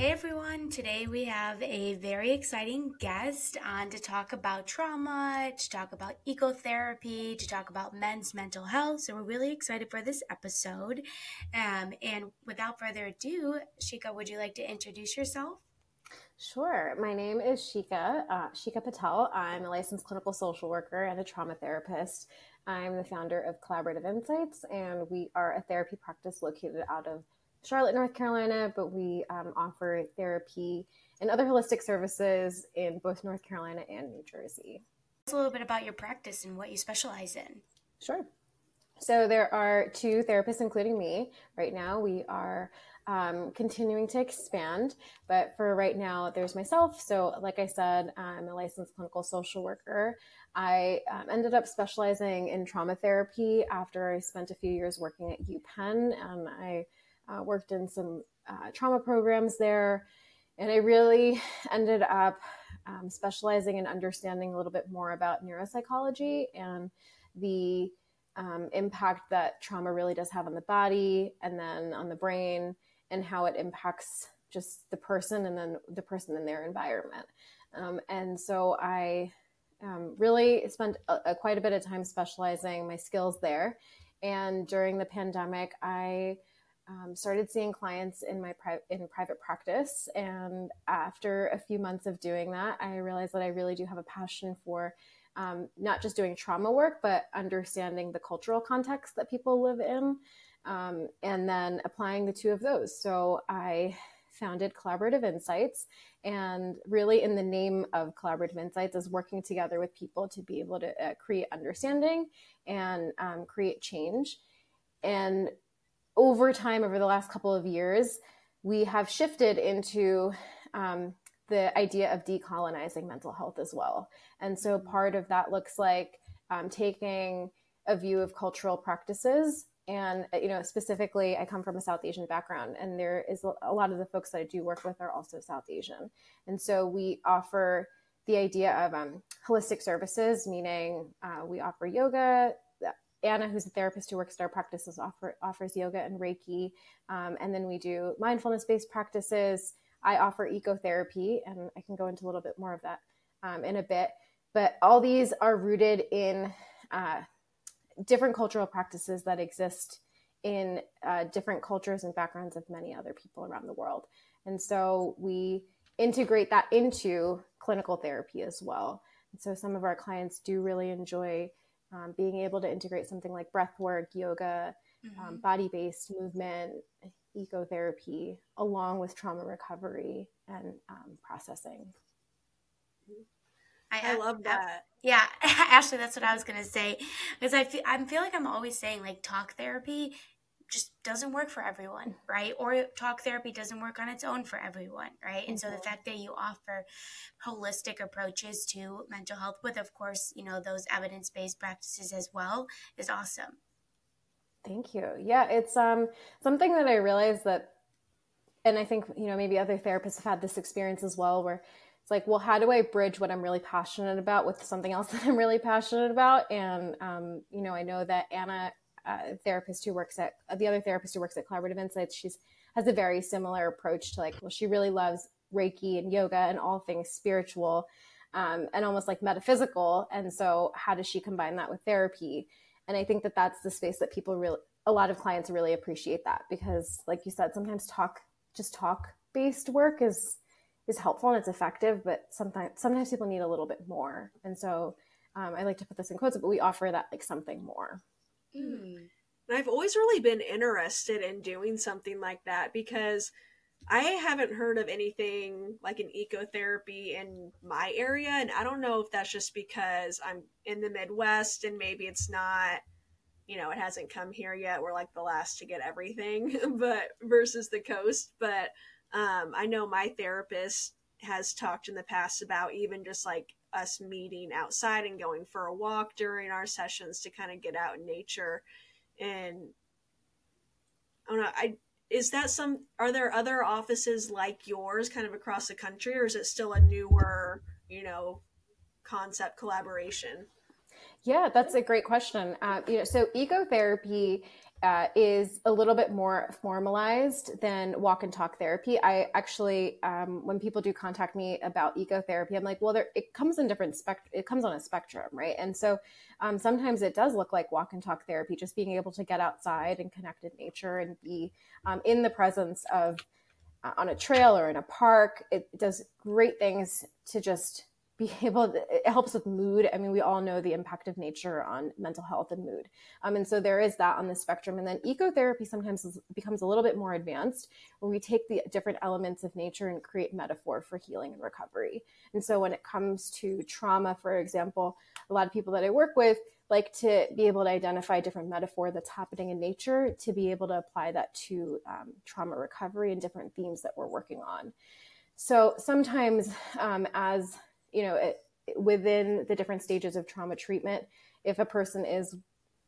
Hey everyone, today we have a very exciting guest on to talk about trauma, to talk about ecotherapy, to talk about men's mental health. So we're really excited for this episode. Um, and without further ado, Shikha, would you like to introduce yourself? Sure. My name is Shikha, uh, Shikha Patel. I'm a licensed clinical social worker and a trauma therapist. I'm the founder of Collaborative Insights, and we are a therapy practice located out of Charlotte, North Carolina, but we um, offer therapy and other holistic services in both North Carolina and New Jersey. Tell us a little bit about your practice and what you specialize in. Sure. So there are two therapists, including me. Right now, we are um, continuing to expand, but for right now, there's myself. So, like I said, I'm a licensed clinical social worker. I um, ended up specializing in trauma therapy after I spent a few years working at UPenn. Um, I uh, worked in some uh, trauma programs there, and I really ended up um, specializing in understanding a little bit more about neuropsychology and the um, impact that trauma really does have on the body and then on the brain and how it impacts just the person and then the person in their environment. Um, and so I um, really spent a, a, quite a bit of time specializing my skills there. And during the pandemic, I um, started seeing clients in my pri- in private practice, and after a few months of doing that, I realized that I really do have a passion for um, not just doing trauma work, but understanding the cultural context that people live in, um, and then applying the two of those. So I founded Collaborative Insights, and really, in the name of Collaborative Insights, is working together with people to be able to uh, create understanding and um, create change. And over time, over the last couple of years, we have shifted into um, the idea of decolonizing mental health as well. And so part of that looks like um, taking a view of cultural practices. And, you know, specifically, I come from a South Asian background, and there is a lot of the folks that I do work with are also South Asian. And so we offer the idea of um, holistic services, meaning uh, we offer yoga, Anna, who's a therapist who works at our practices, offer, offers yoga and Reiki. Um, and then we do mindfulness based practices. I offer ecotherapy, and I can go into a little bit more of that um, in a bit. But all these are rooted in uh, different cultural practices that exist in uh, different cultures and backgrounds of many other people around the world. And so we integrate that into clinical therapy as well. And so some of our clients do really enjoy um, being able to integrate something like breath work, yoga, um, mm-hmm. um, body based movement, ecotherapy, along with trauma recovery and um, processing. I, I love that. Yeah, Ashley, that's what I was gonna say because I feel I feel like I'm always saying like talk therapy just doesn't work for everyone, right? Or talk therapy doesn't work on its own for everyone, right? Mm-hmm. And so the mm-hmm. fact that you offer holistic approaches to mental health with of course, you know, those evidence-based practices as well is awesome. Thank you. Yeah, it's um something that I realized that and I think, you know, maybe other therapists have had this experience as well where it's like, well, how do I bridge what I'm really passionate about with something else that I'm really passionate about? And, um, you know, I know that Anna uh, therapist who works at the other therapist who works at Collaborative Insights, she's has a very similar approach to like, well, she really loves Reiki and yoga and all things spiritual um, and almost like metaphysical. And so, how does she combine that with therapy? And I think that that's the space that people really, a lot of clients really appreciate that because, like you said, sometimes talk, just talk based work is is helpful and it's effective, but sometimes sometimes people need a little bit more. And so, um, I like to put this in quotes, but we offer that like something more. Mm. And I've always really been interested in doing something like that because I haven't heard of anything like an ecotherapy in my area. And I don't know if that's just because I'm in the Midwest and maybe it's not, you know, it hasn't come here yet. We're like the last to get everything, but versus the coast. But um, I know my therapist has talked in the past about even just like us meeting outside and going for a walk during our sessions to kind of get out in nature. And I don't know I is that some are there other offices like yours kind of across the country or is it still a newer you know concept collaboration? Yeah that's a great question. Uh, you know so ecotherapy uh, is a little bit more formalized than walk and talk therapy. I actually, um, when people do contact me about ecotherapy, I'm like, well, there, it comes in different spect, it comes on a spectrum, right? And so um, sometimes it does look like walk and talk therapy, just being able to get outside and connect with nature and be um, in the presence of uh, on a trail or in a park. It does great things to just be able it helps with mood. I mean we all know the impact of nature on mental health and mood. Um, and so there is that on the spectrum. And then ecotherapy sometimes becomes a little bit more advanced where we take the different elements of nature and create metaphor for healing and recovery. And so when it comes to trauma for example a lot of people that i work with like to be able to identify different metaphor that's happening in nature to be able to apply that to um, trauma recovery and different themes that we're working on. So sometimes um, as you know, it, within the different stages of trauma treatment, if a person is,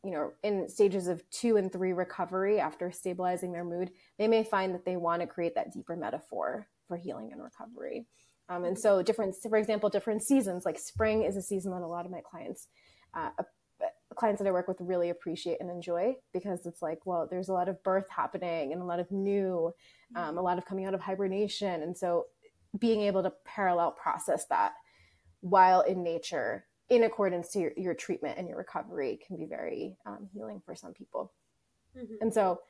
you know, in stages of two and three recovery after stabilizing their mood, they may find that they want to create that deeper metaphor for healing and recovery. Um, and so, different, for example, different seasons, like spring is a season that a lot of my clients, uh, clients that I work with really appreciate and enjoy because it's like, well, there's a lot of birth happening and a lot of new, um, a lot of coming out of hibernation. And so, being able to parallel process that while in nature in accordance to your, your treatment and your recovery can be very um, healing for some people. Mm-hmm. and so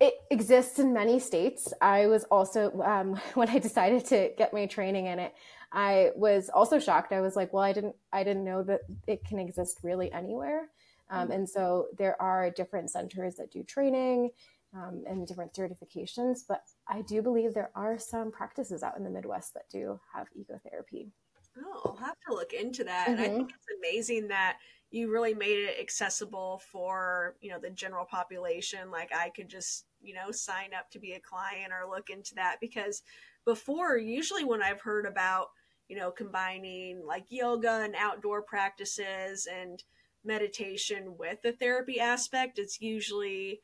it exists in many states. I was also um, when i decided to get my training in it i was also shocked. I was like well i didn't i didn't know that it can exist really anywhere. Um, mm-hmm. and so there are different centers that do training um, and different certifications but i do believe there are some practices out in the midwest that do have ecotherapy Oh, I'll have to look into that. Mm-hmm. And I think mm-hmm. it's amazing that you really made it accessible for, you know, the general population. Like I could just, you know, sign up to be a client or look into that because before, usually when I've heard about, you know, combining like yoga and outdoor practices and meditation with the therapy aspect, it's usually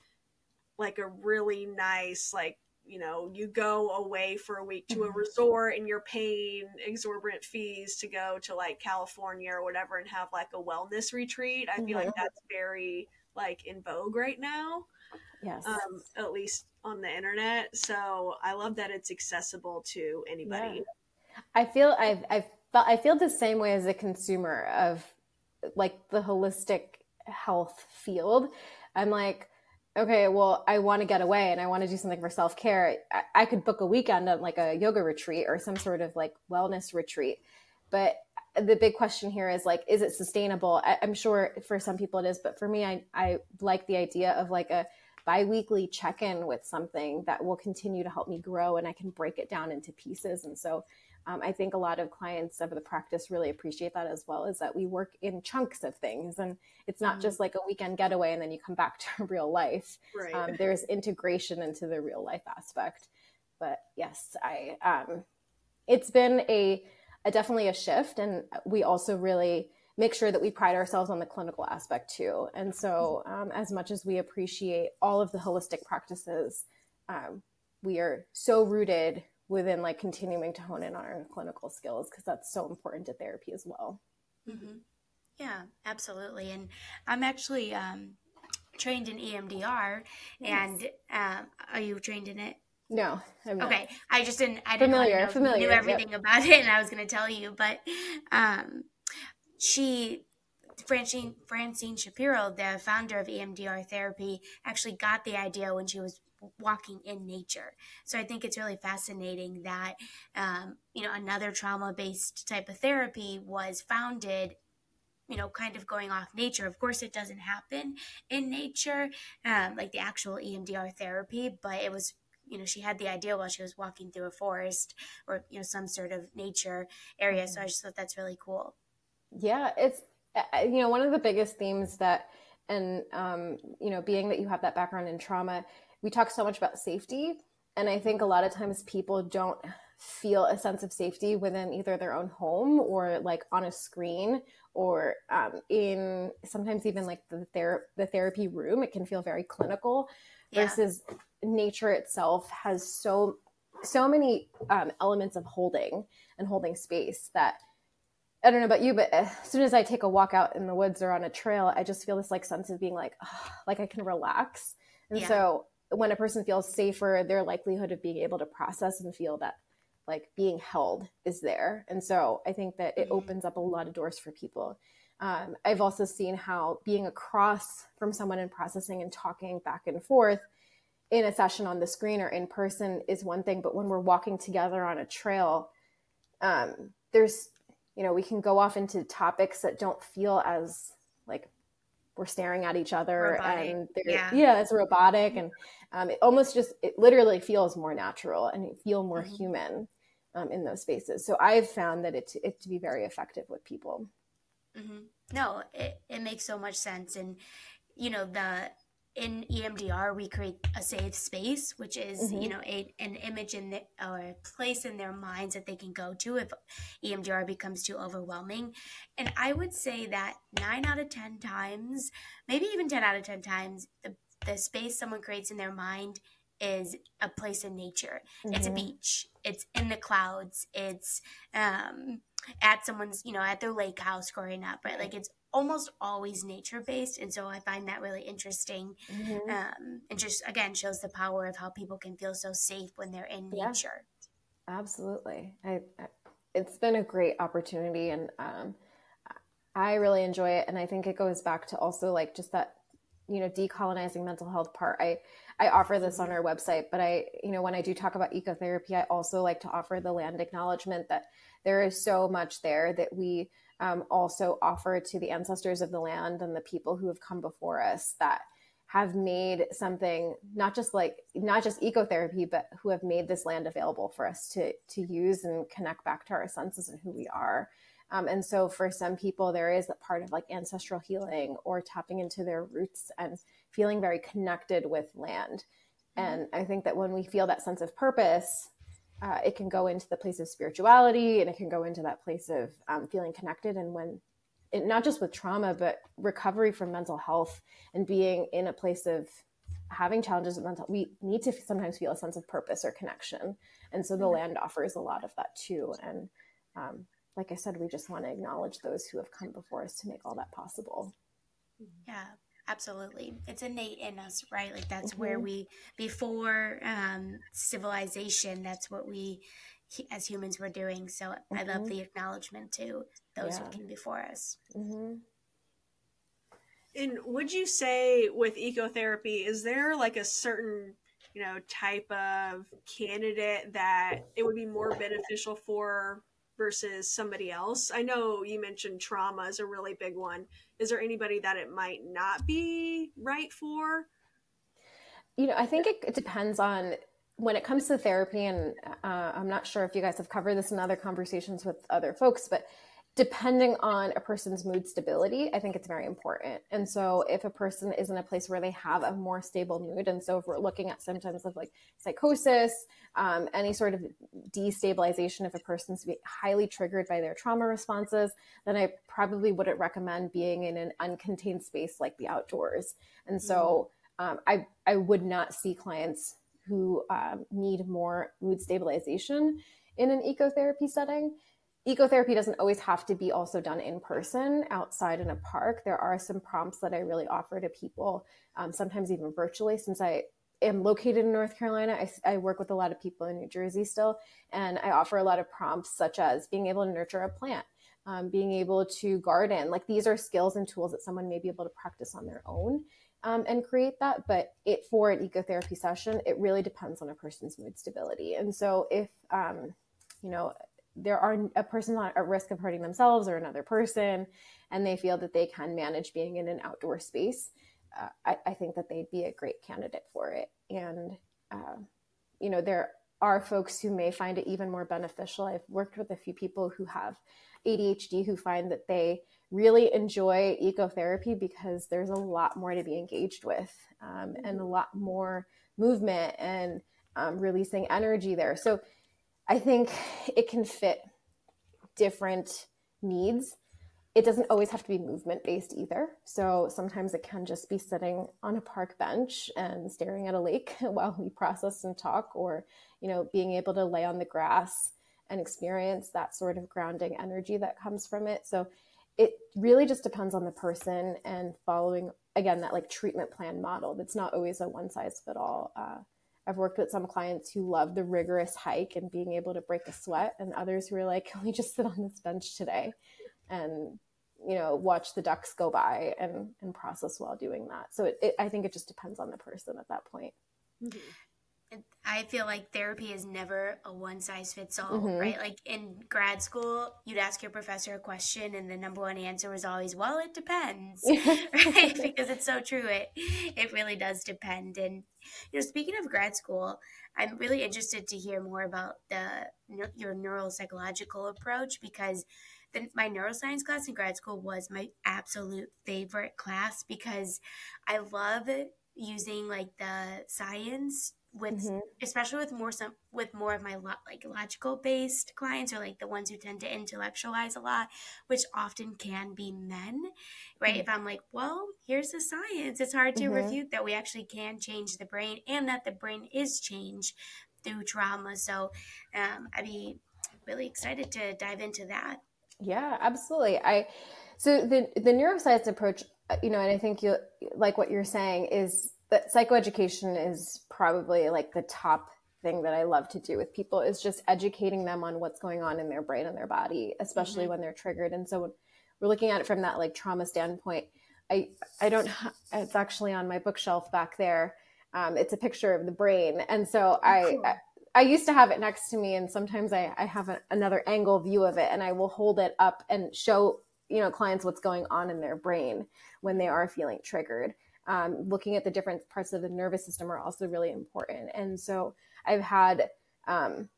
like a really nice, like you know you go away for a week to a mm-hmm. resort and you're paying exorbitant fees to go to like california or whatever and have like a wellness retreat i feel mm-hmm. like that's very like in vogue right now yes um at least on the internet so i love that it's accessible to anybody yeah. i feel i've i've felt i feel the same way as a consumer of like the holistic health field i'm like okay, well, I want to get away and I want to do something for self care, I, I, could book a weekend on like a yoga retreat or some sort of like wellness retreat. But the big question here is like, is it sustainable? I, am sure for some people it is, but for me, I, I like the idea of like a biweekly check in with something that will continue to help me grow and I can break it down into pieces. And so um, I think a lot of clients of the practice really appreciate that as well, is that we work in chunks of things and it's not mm-hmm. just like a weekend getaway and then you come back to real life. Right. Um, there's integration into the real life aspect. But yes, I, um, it's been a, a definitely a shift. And we also really make sure that we pride ourselves on the clinical aspect too. And so, um, as much as we appreciate all of the holistic practices, um, we are so rooted within like continuing to hone in on our clinical skills because that's so important to therapy as well. Mm-hmm. Yeah, absolutely. And I'm actually um, trained in EMDR, and uh, are you trained in it? No, I'm okay. I just didn't. I didn't familiar, know familiar, knew everything yep. about it, and I was going to tell you, but um, she Francine, Francine Shapiro, the founder of EMDR therapy, actually got the idea when she was walking in nature. So I think it's really fascinating that, um, you know, another trauma based type of therapy was founded you know, kind of going off nature. Of course, it doesn't happen in nature, um, like the actual EMDR therapy, but it was, you know, she had the idea while she was walking through a forest or, you know, some sort of nature area. So I just thought that's really cool. Yeah, it's, you know, one of the biggest themes that, and, um, you know, being that you have that background in trauma, we talk so much about safety. And I think a lot of times people don't feel a sense of safety within either their own home or like on a screen or um, in sometimes even like the, ther- the therapy room. It can feel very clinical yeah. versus nature itself has so so many um, elements of holding and holding space that I don't know about you, but as soon as I take a walk out in the woods or on a trail, I just feel this like sense of being like, oh, like I can relax And Yeah. so when a person feels safer, their likelihood of being able to process and feel that like being held is there. And so I think that it Mhm. opens up a lot of doors for people. Um, I've also seen how being across from someone and processing and talking back and forth in a session on the screen or in person is one thing, but when we're walking together on a trail, um, there's, you know, we can go off into topics that don't feel as like we're staring at each other Robotic, and they're- yeah. yeah, it's robotic and um, it almost just it literally feels more natural and you feel more Mhm. human um, in those spaces. So I've found that it to, it to be very effective with people. hmm No, it, it makes so much sense. And, you know, the in EMDR, we create a safe space, which is, you Mhm. know, a, an image in the, or a place in their minds that they can go to if EMDR becomes too overwhelming. And I would say that nine out of 10 times, maybe even 10 out of 10 times, the, the space someone creates in their mind is a place in nature. It's a Mhm. beach. It's in the clouds. It's um, at someone's, you know, at their lake house growing up, right? Like it's almost always nature based. And so I find that really interesting. Mhm. Um, and just, again, shows the power of how people can feel so safe when they're in Yeah. nature. Absolutely. I, I, it's been a great opportunity and um, I really enjoy it. And I think it goes back to also like just that, you know, decolonizing mental health part. I, I offer this on our website, but I, you know, when I do talk about ecotherapy, I also like to offer the land acknowledgement that there is so much there that we um, also offer to the ancestors of the land and the people who have come before us that have made something not just like not just ecotherapy but who have made this land available for us to to use and connect back to our senses and who we are. Um, and so for some people there is a part of like ancestral healing or tapping into their roots and feeling very connected with land. And i think that when we feel that sense of purpose uh, it can go into the place of spirituality and it can go into that place of um, feeling connected. And when it, not just with trauma but recovery from mental health and being in a place of having challenges with mental we need to sometimes feel a sense of purpose or connection. And so the Mhm. land offers a lot of that too. And um, like i said we just want to acknowledge those who have come before us to make all that possible. Yeah, absolutely. It's innate in us, right? Like that's where Mhm. we, before um, civilization, that's what we as humans were doing. So I love Mhm. the acknowledgement to those Yeah. who came before us. hmm And would you say with ecotherapy, is there like a certain, you know, type of candidate that it would be more beneficial for versus somebody else? I know you mentioned trauma is a really big one. Is there anybody that it might not be right for? you know i think it, it depends on when it comes to therapy and uh, i'm not sure if you guys have covered this in other conversations with other folks but depending on a person's mood stability i think it's very important. And so if a person is in a place where they have a more stable mood and so if we're looking at symptoms of like psychosis um, any sort of destabilization if a person's highly triggered by their trauma responses then i probably wouldn't recommend being in an uncontained space like the outdoors. And so um, I, I would not see clients who um, need more mood stabilization in an ecotherapy setting. Ecotherapy doesn't always have to be also done in person outside in a park. There are some prompts that I really offer to people, um, sometimes even virtually, since I am located in North Carolina. I, I work with a lot of people in New Jersey still, and I offer a lot of prompts such as being able to nurture a plant, um, being able to garden. Like these are skills and tools that someone may be able to practice on their own um, and create that. But it for an ecotherapy session, it really depends on a person's mood stability. And so if um, you know there are a person not at risk of hurting themselves or another person, and they feel that they can manage being in an outdoor space, uh, I, I think that they'd be a great candidate for it. And uh, you know there are folks who may find it even more beneficial. I've worked with a few people who have ADHD who find that they really enjoy ecotherapy because there's a lot more to be engaged with um, and a lot more movement and um, releasing energy there. So I think it can fit different needs. It doesn't always have to be movement based either. So sometimes it can just be sitting on a park bench and staring at a lake while we process and talk, or, you know, being able to lay on the grass and experience that sort of grounding energy that comes from it. So it really just depends on the person and following again that like treatment plan model that's not always a one size fit all uh, i've worked with some clients who love the rigorous hike and being able to break a sweat and others who are like can we just sit on this bench today and you know watch the ducks go by and and process while doing that so it, it i think it just depends on the person at that point Mhm. I feel like therapy is never a one size fits all, Mhm. right? Like in grad school, you'd ask your professor a question, and the number one answer was always, "Well, it depends," right? because it's so true. It it really does depend. And you know, speaking of grad school, I'm really interested to hear more about the your neuropsychological approach because the, my neuroscience class in grad school was my absolute favorite class because I love using like the science with Mhm. especially with more some with more of my lo- like logical based clients or like the ones who tend to intellectualize a lot which often can be men right Mhm. if i'm like well here's the science it's hard to Mhm. refute that we actually can change the brain and that the brain is changed through trauma so um, i'd be really excited to dive into that Yeah, absolutely. I so the the neuroscience approach, uh, you know, and I think you like what you're saying is that psychoeducation is probably like the top thing that I love to do with people is just educating them on what's going on in their brain and their body, especially Mhm. when they're triggered. And so we're looking at it from that like trauma standpoint, I I don't ha- it's actually on my bookshelf back there. Um, it's a picture of the brain, and so I, cool. I I used to have it next to me, and sometimes I, I have a, another angle view of it, and I will hold it up and show you know clients what's going on in their brain when they are feeling triggered. Um, looking at the different parts of the nervous system are also really important, and so I've had um,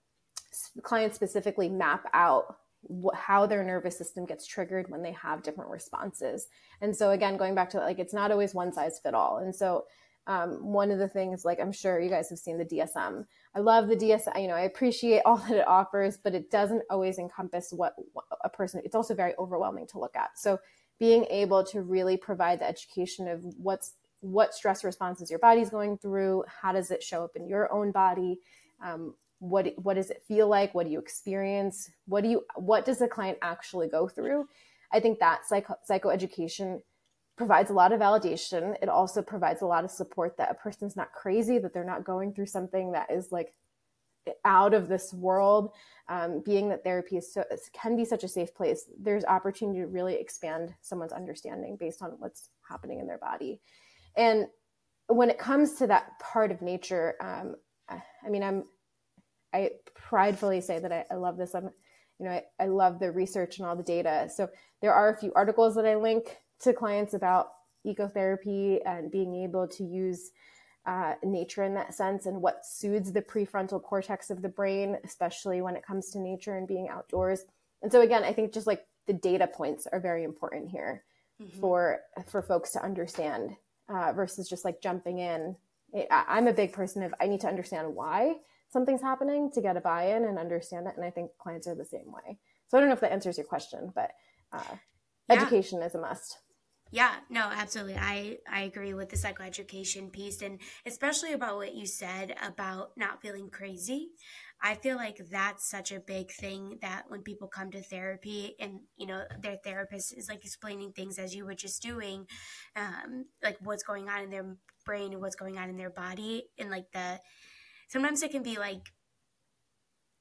clients specifically map out wh- how their nervous system gets triggered when they have different responses. And so again, going back to like it's not always one size fit all, and so um, one of the things like i'm sure you guys have seen the dsm i love the dsm you know i appreciate all that it offers but it doesn't always encompass what, what a person it's also very overwhelming to look at. So being able to really provide the education of what's what stress responses your body's going through how does it show up in your own body um, what what does it feel like what do you experience what do you what does the client actually go through i think that psycho psychoeducation provides a lot of validation. It also provides a lot of support that a person's not crazy, that they're not going through something that is like out of this world. Um, being that therapy is so can be such a safe place, there's opportunity to really expand someone's understanding based on what's happening in their body. And when it comes to that part of nature, um, I, I mean, I'm I pridefully say that I, I love this. I'm, you know, I, I love the research and all the data. So there are a few articles that I link to clients about ecotherapy and being able to use uh, nature in that sense and what soothes the prefrontal cortex of the brain, especially when it comes to nature and being outdoors. And so again, I think just like the data points are very important here Mhm. for for folks to understand uh, versus just like jumping in. I, I'm a big person of I need to understand why something's happening to get a buy-in and understand it, and I think clients are the same way. So I don't know if that answers your question, but uh, Yeah. education is a must. Yeah, no, absolutely. I I agree with the psychoeducation piece and especially about what you said about not feeling crazy. I feel like that's such a big thing that when people come to therapy and you know their therapist is like explaining things as you were just doing, um, like what's going on in their brain and what's going on in their body and like the sometimes it can be like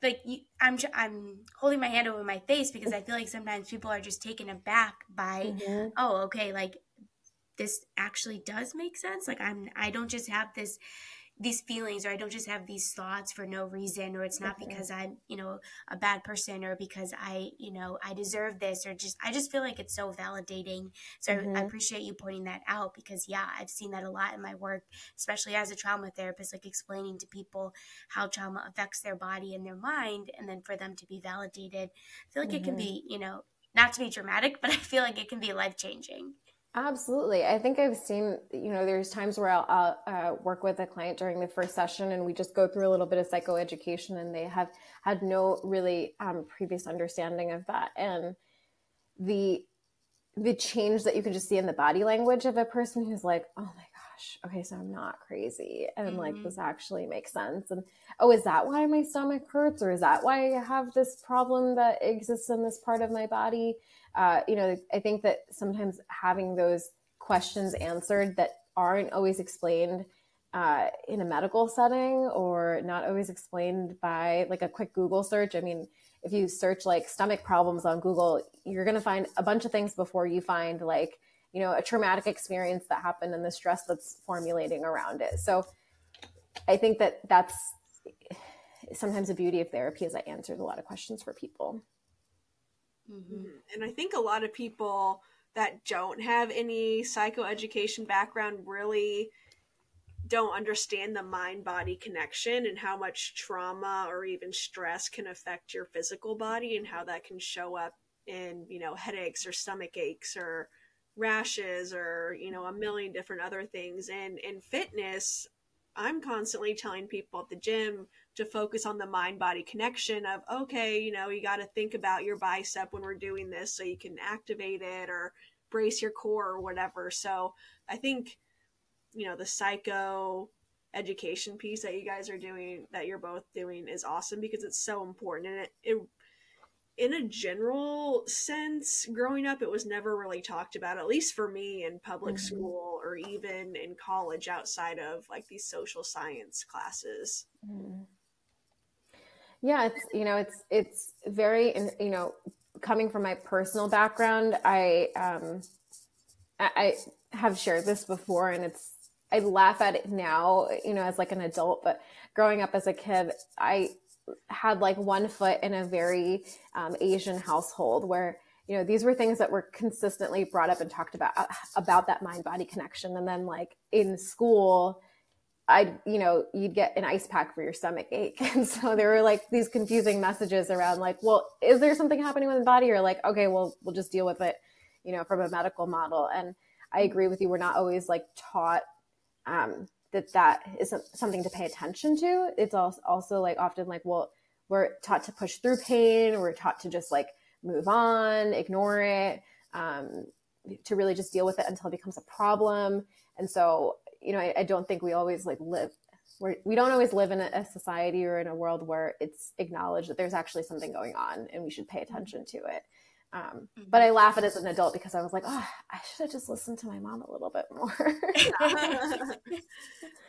like you, I'm I'm holding my hand over my face because I feel like sometimes people are just taken aback by Mhm. oh okay like this actually does make sense like i'm i don't just have this these feelings or i don't just have these thoughts for no reason or it's not Mhm. because i'm you know a bad person or because i you know i deserve this or just i just feel like it's so validating so I, I Mhm. appreciate you pointing that out because yeah i've seen that a lot in my work especially as a trauma therapist like explaining to people how trauma affects their body and their mind and then for them to be validated i feel like it can Mhm. be you know not to be dramatic but i feel like it can be life changing Absolutely. I think I've seen, you know, there's times where I'll, I'll uh, work with a client during the first session and we just go through a little bit of psychoeducation and they have had no really um, previous understanding of that. And the, the change that you can just see in the body language of a person who's like, oh my gosh, okay, so I'm not crazy. And like, Mhm. this actually makes sense. And oh, is that why my stomach hurts? Or is that why I have this problem that exists in this part of my body? uh, you know, I think that sometimes having those questions answered that aren't always explained uh, in a medical setting or not always explained by like a quick Google search. I mean, if you search like stomach problems on Google, you're going to find a bunch of things before you find like, you know, a traumatic experience that happened and the stress that's formulating around it. So I think that that's sometimes the beauty of therapy is I answered a lot of questions for people. Mm-hmm. And I think a lot of people that don't have any psychoeducation background really don't understand the mind body connection and how much trauma or even stress can affect your physical body and how that can show up in, you know, headaches or stomach aches or rashes or, you know, a million different other things. And in fitness, I'm constantly telling people at the gym to focus on the mind body connection of, okay, you know, you got to think about your bicep when we're doing this so you can activate it or brace your core or whatever. So I think, you know, the psycho education piece that you guys are doing, that you're both doing, is awesome because it's so important. And it, it in a general sense, growing up, it was never really talked about, at least for me in public mm-hmm. school or even in college outside of like these social science classes. Mm-hmm. Yeah, it's, you know, it's, it's very, you know, coming from my personal background, I, um, I, I have shared this before and it's, I laugh at it now, you know, as like an adult, but growing up as a kid, I had like one foot in a very um, Asian household where you know these were things that were consistently brought up and talked about uh, about that mind body connection. And then like in school i you know you'd get an ice pack for your stomach ache. And so there were like these confusing messages around like well is there something happening with the body? Or like okay well we'll just deal with it you know from a medical model. And i agree with you. We're not always like taught um, that that isn't something to pay attention to. It's also, like often like, well, we're taught to push through pain. We're taught to just like move on, ignore it, um, to really just deal with it until it becomes a problem. And so, you know, I, I don't think we always like live we're, we don't always live in a, a, society or in a world where it's acknowledged that there's actually something going on and we should pay attention to it. Um, mm-hmm. But I laugh at it as an adult because I was like, oh, I should have just listened to my mom a little bit more.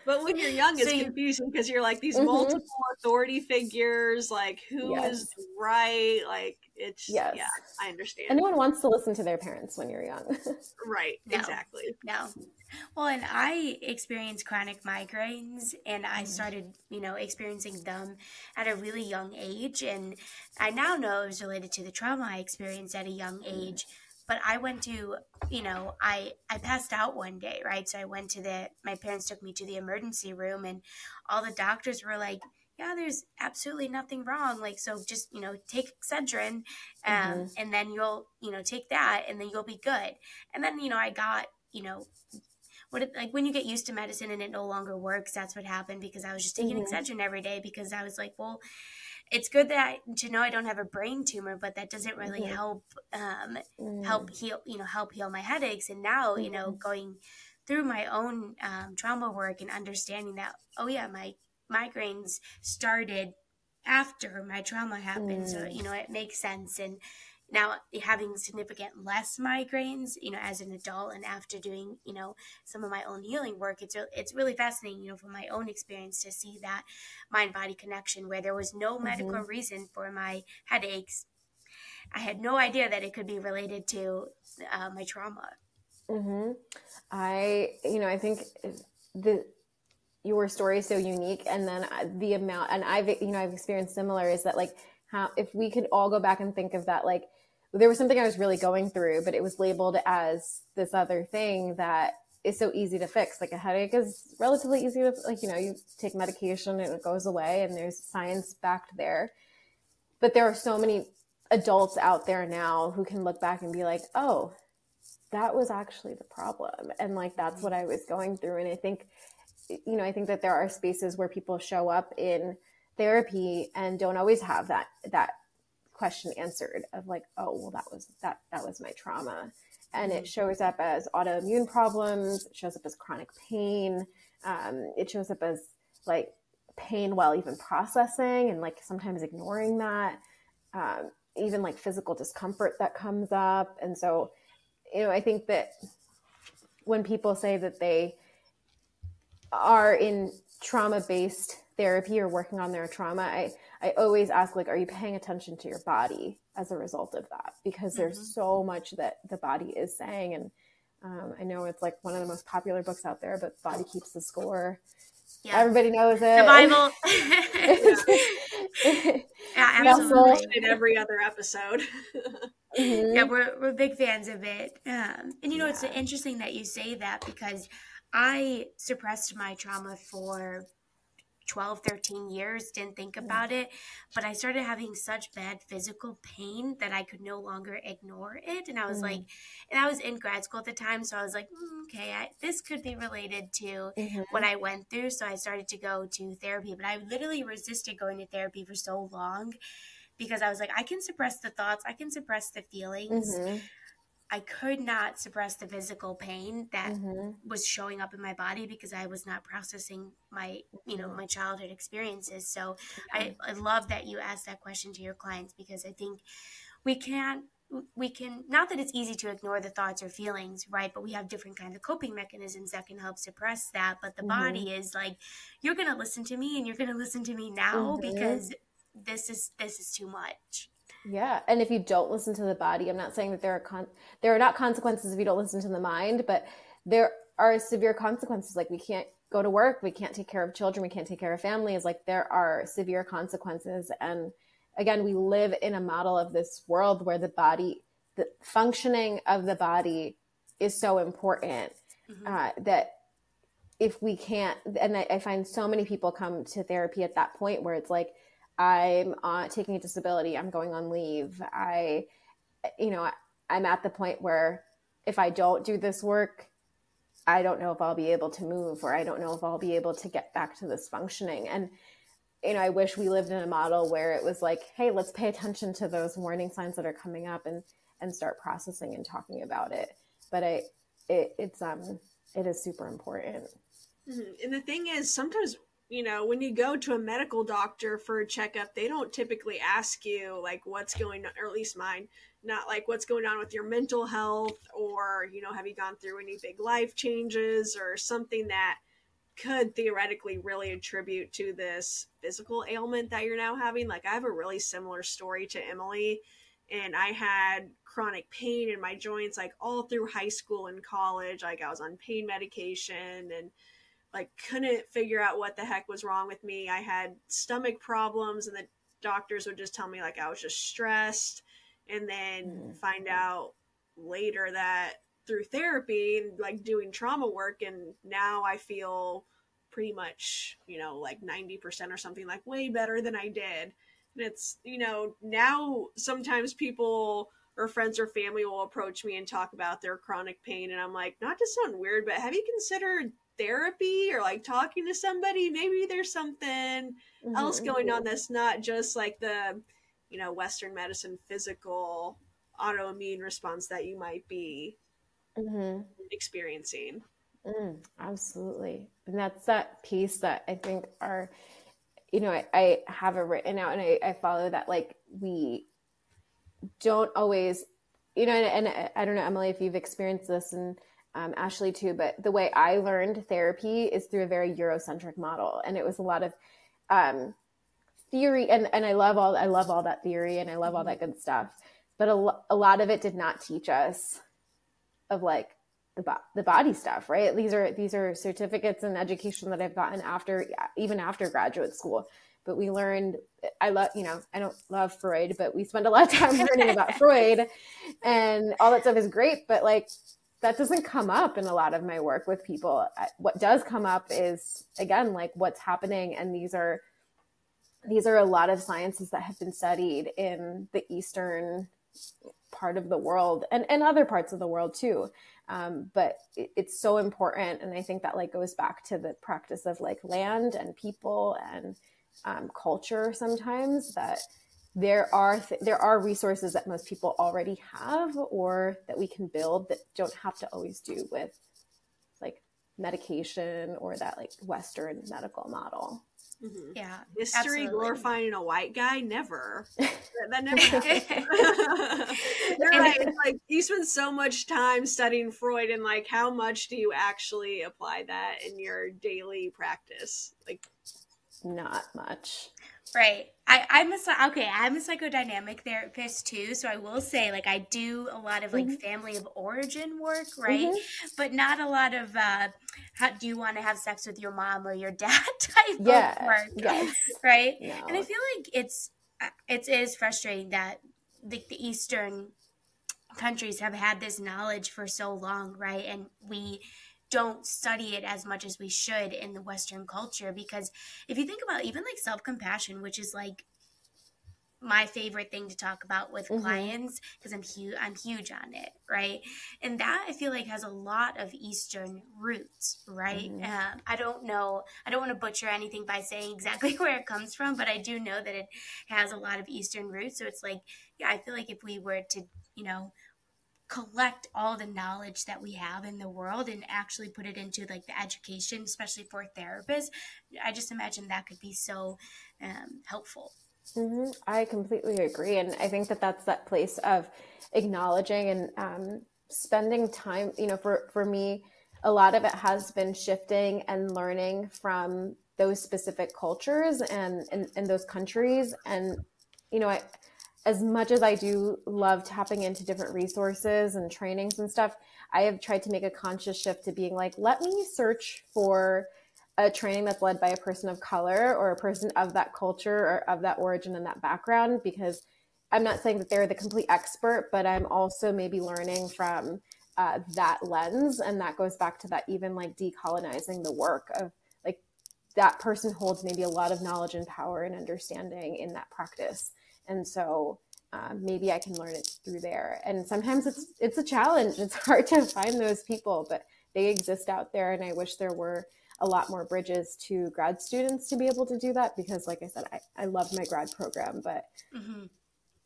but when you're young, it's confusing because you're like these mm-hmm. multiple authority figures, like who yes. is right? Like it's, yes. yeah, I understand. Anyone wants to listen to their parents when you're young. right, no. exactly. No. Well, and I experienced chronic migraines and I mm. started, you know, experiencing them at a really young age. And I now know it was related to the trauma I experienced at a young mm. age. But I went to, you know, I, I passed out one day, right? So I went to the, my parents took me to the emergency room and all the doctors were like, yeah, there's absolutely nothing wrong. Like, so just, you know, take Excedrin um, mm-hmm. and then you'll, you know, take that and then you'll be good. And then, you know, I got, you know, what it, like when you get used to medicine and it no longer works, that's what happened because I was just taking mm-hmm. Excedrin every day because I was like, well, it's good that I, to know I don't have a brain tumor, but that doesn't really mm-hmm. help um, help heal you know help heal my headaches. And now you know mm-hmm. going through my own um, trauma work and understanding that oh yeah my migraines started after my trauma happened, so mm. you know it makes sense and now having significant less migraines you know as an adult and after doing you know some of my own healing work it's it's really fascinating you know from my own experience to see that mind body connection where there was no mm-hmm. medical reason for my headaches i had no idea that it could be related to uh, my trauma mm-hmm. i you know i think the your story is so unique and then uh, the amount and i've you know i've experienced similar is that like how if we could all go back and think of that like there was something I was really going through, but it was labeled as this other thing that is so easy to fix. Like a headache is relatively easy to, like, you know, you take medication and it goes away and there's science backed there. But there are so many adults out there now who can look back and be like, oh, that was actually the problem. And like, that's what I was going through. And I think, you know, I think that there are spaces where people show up in therapy and don't always have that, that question answered of like, oh, well, that was that that was my trauma, and it mm-hmm. shows up as autoimmune problems. It shows up as chronic pain. Um, it shows up as like pain while even processing and like sometimes ignoring that. Um, even like physical discomfort that comes up, and so you know, I think that when people say that they are in trauma based therapy or working on their trauma, I, I always ask, like, are you paying attention to your body as a result of that? Because there's mm-hmm. so much that the body is saying. And um, I know it's like one of the most popular books out there, but Body Keeps the Score. Yeah. Everybody knows it. The Bible. yeah, absolutely. In every other episode. mm-hmm. Yeah, we're, we're big fans of it. Um, and you know, yeah. it's interesting that you say that because I suppressed my trauma for 12, 13 years, didn't think about it. But I started having such bad physical pain that I could no longer ignore it. And I was mm. like, and I was in grad school at the time. So I was like, mm, okay, I, this could be related to mm-hmm. what I went through. So I started to go to therapy. But I literally resisted going to therapy for so long because I was like, I can suppress the thoughts, I can suppress the feelings. Mm-hmm. I could not suppress the physical pain that mm-hmm. was showing up in my body because I was not processing my, you know, my childhood experiences. So I, I love that you asked that question to your clients because I think we can't we can not that it's easy to ignore the thoughts or feelings right but we have different kinds of coping mechanisms that can help suppress that but the mm-hmm. body is like you're going to listen to me and you're going to listen to me now mm-hmm. because this is this is too much yeah, and if you don't listen to the body, I'm not saying that there are con- there are not consequences if you don't listen to the mind, but there are severe consequences. Like we can't go to work, we can't take care of children, we can't take care of families. Like there are severe consequences, and again, we live in a model of this world where the body, the functioning of the body, is so important mm-hmm. uh, that if we can't, and I, I find so many people come to therapy at that point where it's like I'm taking a disability. I'm going on leave. I, you know, I'm at the point where if I don't do this work, I don't know if I'll be able to move or I don't know if I'll be able to get back to this functioning. And, you know, I wish we lived in a model where it was like, hey, let's pay attention to those warning signs that are coming up and, and start processing and talking about it. But I, it, it's, um, it is super important. Mm-hmm. And the thing is, sometimes you know, when you go to a medical doctor for a checkup, they don't typically ask you like what's going on, or at least mine, not like what's going on with your mental health or, you know, have you gone through any big life changes or something that could theoretically really attribute to this physical ailment that you're now having. Like, I have a really similar story to Emily, and I had chronic pain in my joints like all through high school and college. Like, I was on pain medication and like couldn't figure out what the heck was wrong with me. I had stomach problems and the doctors would just tell me like I was just stressed and then mm. find out later that through therapy and like doing trauma work and now I feel pretty much, you know, like 90% or something like way better than I did. And it's, you know, now sometimes people or friends or family will approach me and talk about their chronic pain and I'm like, not to sound weird, but have you considered therapy or like talking to somebody maybe there's something mm-hmm. else going on that's not just like the you know western medicine physical autoimmune response that you might be mm-hmm. experiencing mm, absolutely and that's that piece that i think are you know I, I have it written out and I, I follow that like we don't always you know and, and i don't know emily if you've experienced this and um, Ashley too, but the way I learned therapy is through a very Eurocentric model, and it was a lot of um, theory, and and I love all I love all that theory, and I love all that good stuff, but a, a lot of it did not teach us of like the bo- the body stuff, right? These are these are certificates and education that I've gotten after even after graduate school. But we learned I love you know I don't love Freud, but we spend a lot of time learning about Freud, and all that stuff is great. But like that doesn't come up in a lot of my work with people. What does come up is again like what's happening, and these are these are a lot of sciences that have been studied in the eastern part of the world and, and other parts of the world too. Um, but it, it's so important, and I think that like goes back to the practice of like land and people and um, culture sometimes that there are th- there are resources that most people already have or that we can build that don't have to always do with like medication or that like western medical model Mhm. Yeah. History absolutely. glorifying a white guy, never. that, that never happened. You're right. Like you spend so much time studying Freud, and like, how much do you actually apply that in your daily practice? Like, Not much. Right. I, I'm a okay. I'm a psychodynamic therapist too, so I will say like I do a lot of like Mhm. family of origin work, right? Mhm. But not a lot of uh, how do you want to have sex with your mom or your dad type Yeah. of work, Yes. right? No. And I feel like it's uh, it is frustrating that the, the Eastern countries have had this knowledge for so long, right? And we don't study it as much as we should in the Western culture because if you think about even like self compassion, which is like my favorite thing to talk about with Mhm. clients because I'm huge I'm huge on it, right? And that I feel like has a lot of Eastern roots, right? Mhm. Um, I don't know, I don't want to butcher anything by saying exactly where it comes from, but I do know that it has a lot of Eastern roots. So it's like, yeah, I feel like if we were to, you know, collect all the knowledge that we have in the world and actually put it into like the education, especially for therapists, I just imagine that could be so um, helpful. hmm I completely agree. And I think that that's that place of acknowledging and um, spending time. You know, for, for me, a lot of it has been shifting and learning from those specific cultures and in those countries. And, you know, I, as much as I do love tapping into different resources and trainings and stuff, I have tried to make a conscious shift to being like, let me search for a training that's led by a person of color or a person of that culture or of that origin and that background because I'm not saying that they're the complete expert, but I'm also maybe learning from uh, that lens. And that goes back to that even like decolonizing the work of like that person holds maybe a lot of knowledge and power and understanding in that practice. And so um, maybe I can learn it through there. And sometimes it's it's a challenge. It's hard to find those people, but they exist out there. And I wish there were a lot more bridges to grad students to be able to do that because like i said i, I love my grad program but hmm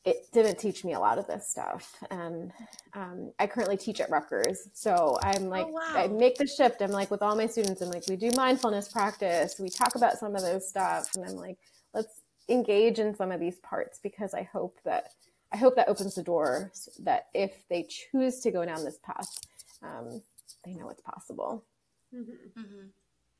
it didn't teach me a lot of this stuff and um, i currently teach at rutgers so i'm like wow. i make the shift i'm like with all my students i'm like we do mindfulness practice we talk about some of those stuff and i'm like let's engage in some of these parts because i hope that i hope that opens the door so that if they choose to go down this path um, they know it's possible Mhm. hmm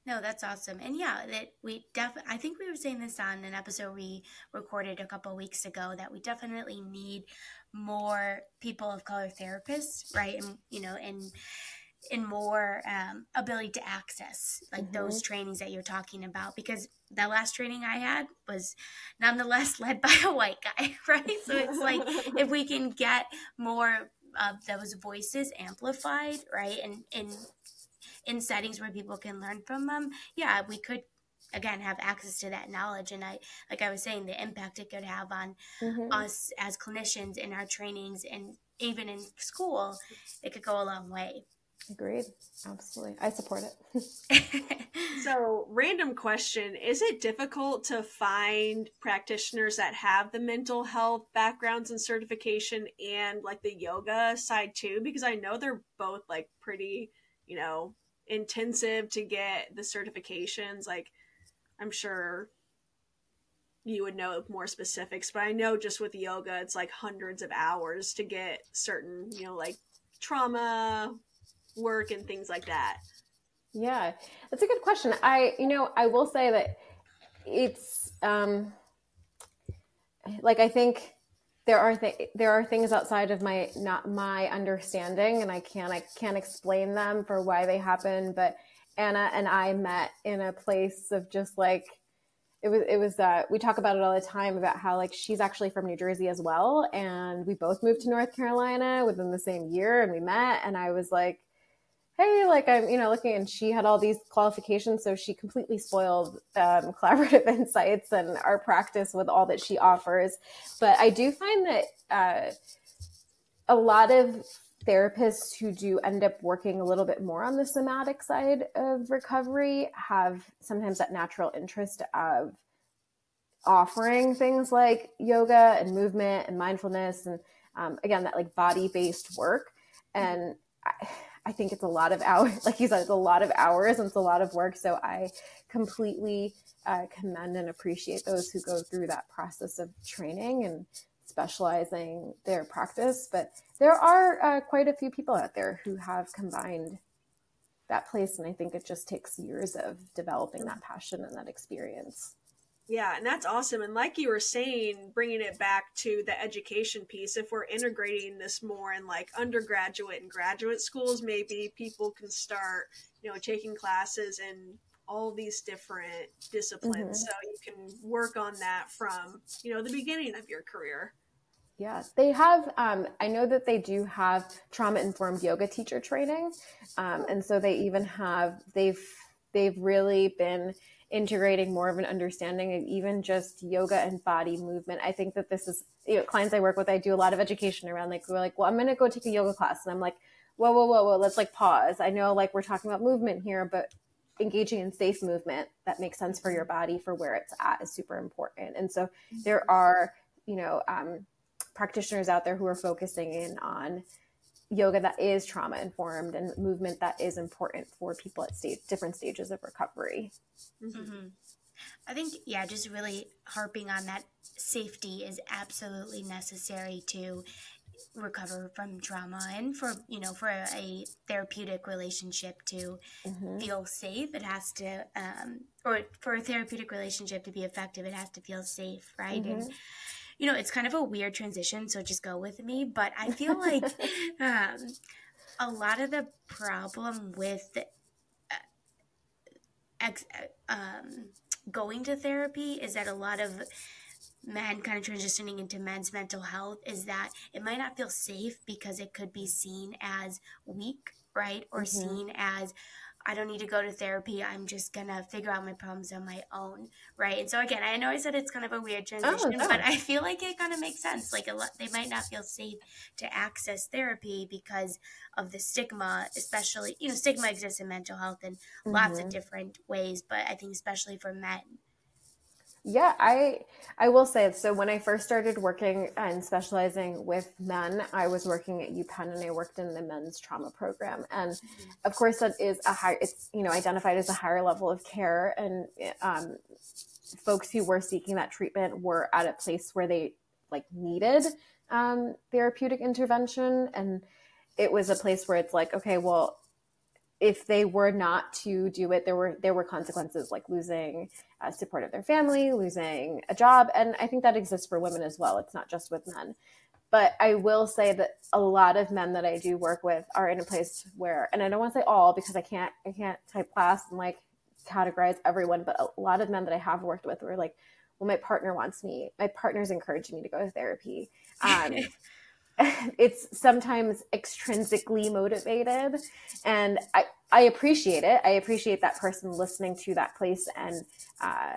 No, that's awesome. And yeah, that we definitely, I think we were saying this on an episode we recorded a couple weeks ago that we definitely need more people of color therapists, right? And, you know, and, and more um, ability to access like those trainings that you're talking about because the last training I had was nonetheless led by a white guy, right? So it's like if we can get more of those voices amplified, right? And and in settings where people can learn from them, yeah, we could again have access to that knowledge and I like I was saying the impact it could have on Mhm. us as clinicians in our trainings and even in school, it could go a long way. Agreed. Absolutely. I support it. So, random question Is it difficult to find practitioners that have the mental health backgrounds and certification and like the yoga side too? Because I know they're both like pretty, you know, intensive to get the certifications. Like, I'm sure you would know more specifics, but I know just with yoga, it's like hundreds of hours to get certain, you know, like trauma work and things like that. Yeah, that's a good question. I, you know, I will say that it's um, like I think there are th- there are things outside of my not my understanding, and I can't I can't explain them for why they happen. But Anna and I met in a place of just like it was it was uh, we talk about it all the time about how like she's actually from New Jersey as well, and we both moved to North Carolina within the same year, and we met, and I was like hey, like I'm, you know, looking, and she had all these qualifications, so she completely spoiled um, collaborative insights and our practice with all that she offers. But I do find that uh, a lot of therapists who do end up working a little bit more on the somatic side of recovery have sometimes that natural interest of offering things like yoga and movement and mindfulness and um, again that like body based work and I, I think it's a lot of hours. Like you said, it's a lot of hours and it's a lot of work. So I completely uh, commend and appreciate those who go through that process of training and specializing their practice. But there are uh, quite a few people out there who have combined that place. And I think it just takes years of developing that passion and that experience. Yeah, and that's awesome. And like you were saying, bringing it back to the education piece, if we're integrating this more in like undergraduate and graduate schools, maybe people can start, you know, taking classes in all these different disciplines. Mm-hmm. So you can work on that from, you know, the beginning of your career. Yeah, they have. Um, I know that they do have trauma informed yoga teacher training, um, and so they even have they've they've really been integrating more of an understanding of even just yoga and body movement. I think that this is you know, clients I work with. I do a lot of education around like we're like, well, I'm going to go take a yoga class, and I'm like, whoa, whoa, whoa, whoa, let's like pause. I know like we're talking about movement here, but engaging in safe movement that makes sense for your body for where it's at is super important. And so there are you know um, practitioners out there who are focusing in on yoga that is trauma informed and movement that is important for people at state different stages of recovery. Mm-hmm. I think yeah, just really harping on that safety is absolutely necessary to recover from trauma and for you know for a, a therapeutic relationship to mm-hmm. feel safe it has to um, or for a therapeutic relationship to be effective it has to feel safe right mm-hmm. and you know, it's kind of a weird transition, so just go with me. But I feel like um, a lot of the problem with uh, ex, um, going to therapy is that a lot of men kind of transitioning into men's mental health is that it might not feel safe because it could be seen as weak, right? Or mm-hmm. seen as I don't need to go to therapy. I'm just gonna figure out my problems on my own, right? And so again, I know I said it's kind of a weird oh, transition, oh, no. but I feel like it kind of makes sense. Like a lot, they might not feel safe to access therapy because of the stigma, especially you know, stigma exists in mental health in mm-hmm. lots of mm-hmm. different ways, but I think especially for men. Yeah, I I will say so. When I first started working and specializing with men, I was working at UPenn and I worked in the men's trauma program. And mm-hmm. of course, that is a high. It's you know identified as a higher level of care, and um, folks who were seeking that treatment were at a place where they like needed um, therapeutic intervention, and it was a place where it's like, okay, well, if they were not to do it, there were there were consequences like losing uh, support of their family, losing a job, and I think that exists for women as well. It's not just with men. But I will say that a lot of men that I do work with are in a place where, and I don't want to say all because I can't I can't type class and like categorize everyone, but a lot of men that I have worked with were like, well, my partner wants me, my partner's encouraging me to go to therapy. Um, it's sometimes extrinsically motivated and I, I appreciate it. I appreciate that person listening to that place and uh,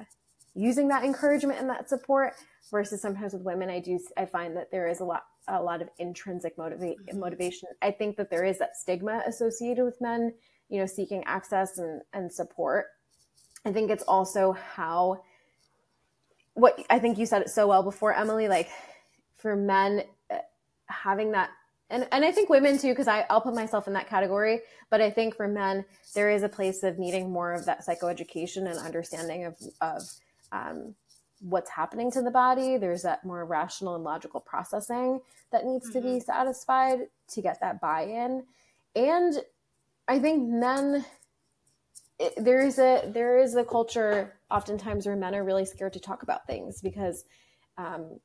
using that encouragement and that support versus sometimes with women i do i find that there is a lot a lot of intrinsic motiva- mm-hmm. motivation. I think that there is that stigma associated with men you know seeking access and, and support. I think it's also how what i think you said it so well before emily like for men having that and, and I think women too, because I'll put myself in that category. But I think for men, there is a place of needing more of that psychoeducation and understanding of, of um, what's happening to the body. There's that more rational and logical processing that needs mm-hmm. to be mm-hmm. satisfied to get that buy in. And I think men, it, there is a there is a culture oftentimes where men are really scared to talk about things because um,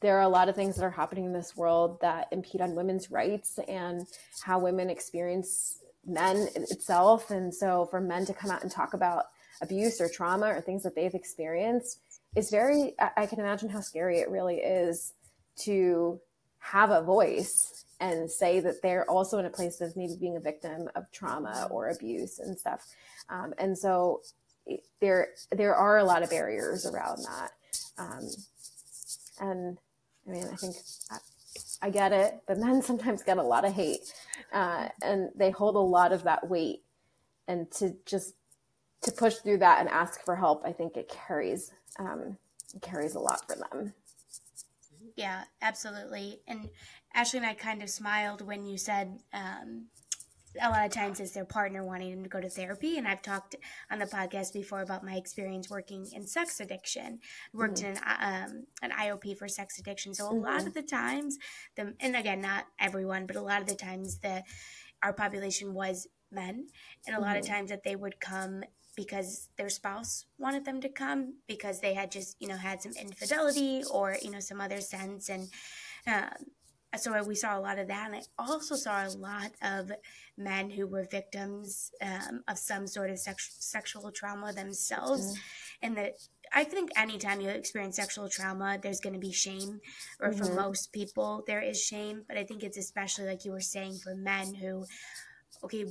there are a lot of things that are happening in this world that impede on women's rights and how women experience men itself. And so for men to come out and talk about abuse or trauma or things that they've experienced is very, I can imagine how scary it really is to have a voice and say that they're also in a place of maybe being a victim of trauma or abuse and stuff. Um, and so there, there are a lot of barriers around that. Um, and I mean, I think I, I get it, but men sometimes get a lot of hate, uh, and they hold a lot of that weight. And to just to push through that and ask for help, I think it carries um, it carries a lot for them. Yeah, absolutely. And Ashley and I kind of smiled when you said um, a lot of times it's their partner wanting them to go to therapy. And I've talked on the podcast before about my experience working in sex addiction. I worked mm-hmm. in an, um, an IOP for sex addiction. So a mm-hmm. lot of the times, the, and again, not everyone, but a lot of the times the our population was men. And a mm-hmm. lot of mm-hmm. times that they would come because their spouse wanted them to come because they had just, you know, had some infidelity or, you know, some other sense. And, um, so we saw a lot of that and i also saw a lot of men who were victims um, of some sort of sex- sexual trauma themselves mm-hmm. and that i think anytime you experience sexual trauma there's going to be shame or mm-hmm. for most people there is shame but i think it's especially like you were saying for men who okay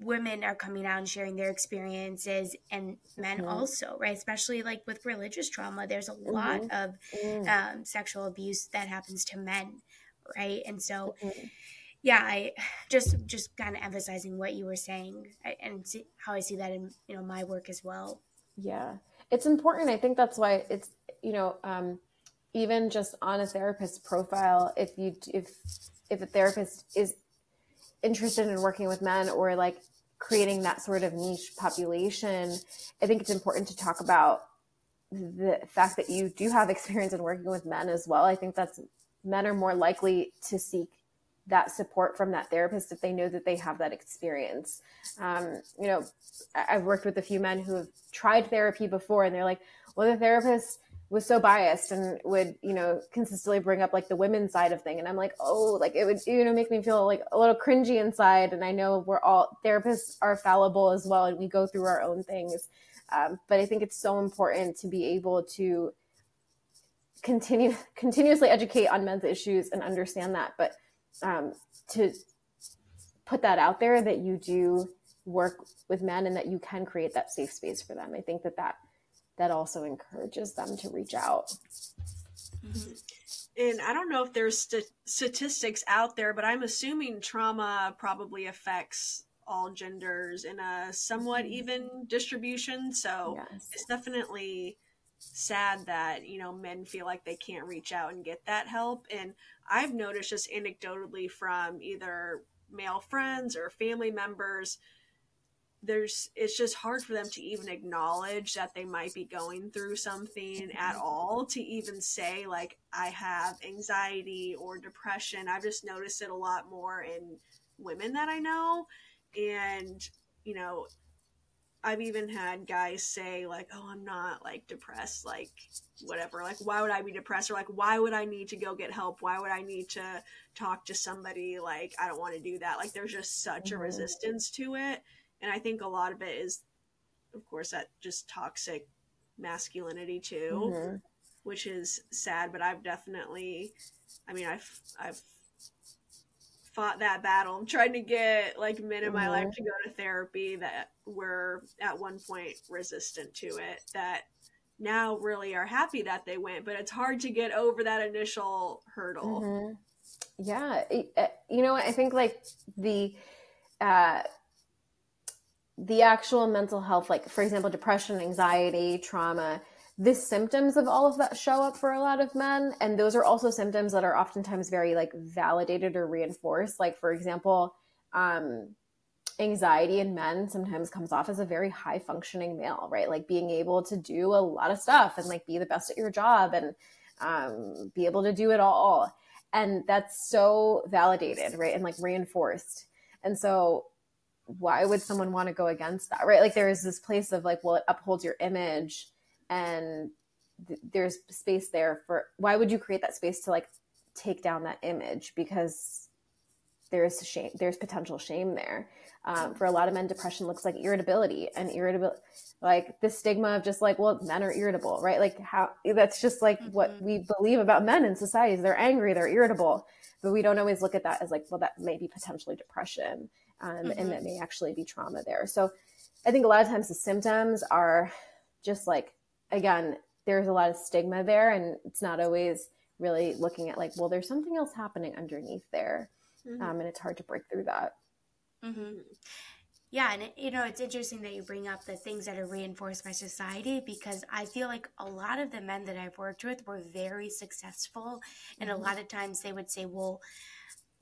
women are coming out and sharing their experiences and men mm-hmm. also right especially like with religious trauma there's a lot mm-hmm. of mm. um, sexual abuse that happens to men right? And so mm-hmm. yeah i just just kind of emphasizing what you were saying and see how i see that in you know my work as well. Yeah. It's important. I think that's why it's you know um even just on a therapist profile if you if if a therapist is interested in working with men or like creating that sort of niche population i think it's important to talk about the fact that you do have experience in working with men as well. I think that's men are more likely to seek that support from that therapist if they know that they have that experience. Um, you know, I've worked with a few men who have tried therapy before and they're like, well, the therapist was so biased and would, you know, consistently bring up like the women's side of thing. And I'm like, oh, like it would, you know, make me feel like a little cringy inside. And I know we're all therapists are fallible as well and we go through our own things. Um, but I think it's so important to be able to continue continuously educate on men's issues and understand that but um, to put that out there that you do work with men and that you can create that safe space for them i think that that that also encourages them to reach out mm-hmm. and i don't know if there's st- statistics out there but i'm assuming trauma probably affects all genders in a somewhat mm-hmm. even distribution so yes. it's definitely sad that you know men feel like they can't reach out and get that help. And i've noticed just anecdotally from either male friends or family members there's it's just hard for them to even acknowledge that they might be going through something at mm-hmm. all to even say like i have anxiety or depression. I've just noticed it a lot more in women that i know. And you know I've even had guys say like, "Oh, I'm not like depressed, like whatever. Like why would I be depressed or like why would I need to go get help? Why would I need to talk to somebody like I don't want to do that." Like there's just such mm-hmm. a resistance to it. And I think a lot of it is of course that just toxic masculinity too, mm-hmm. which is sad, but I've definitely I mean, I've I've fought that battle. I'm trying to get like men in my mm-hmm. life to go to therapy that were at one point resistant to it that now really are happy that they went, but it's hard to get over that initial hurdle. Mm-hmm. Yeah, you know, I think like the uh the actual mental health like for example depression, anxiety, trauma, the symptoms of all of that show up for a lot of men and those are also symptoms that are oftentimes very like validated or reinforced. Like for example um anxiety in men sometimes comes off as a very high functioning male right? Like being able to do a lot of stuff and like be the best at your job and um, be able to do it all. And that's so validated right? And like reinforced. And so why would someone want to go against that right? Like there is this place of like well it upholds your image and th- there's space there for why would you create that space to like take down that image because there's shame there's potential shame there um, for a lot of men depression looks like irritability and irritability like the stigma of just like well men are irritable right like how that's just like mm-hmm. what we believe about men in society is they're angry they're irritable but we don't always look at that as like well that may be potentially depression um, mm-hmm. and that may actually be trauma there so i think a lot of times the symptoms are just like again, there's a lot of stigma there, and it's not always really looking at like, well, there's something else happening underneath there, mm-hmm. um, and it's hard to break through that. Mm-hmm. Yeah, and you know it's interesting that you bring up the things that are reinforced by society because I feel like a lot of the men that I've worked with were very successful, and mm-hmm. a lot of times they would say, "Well,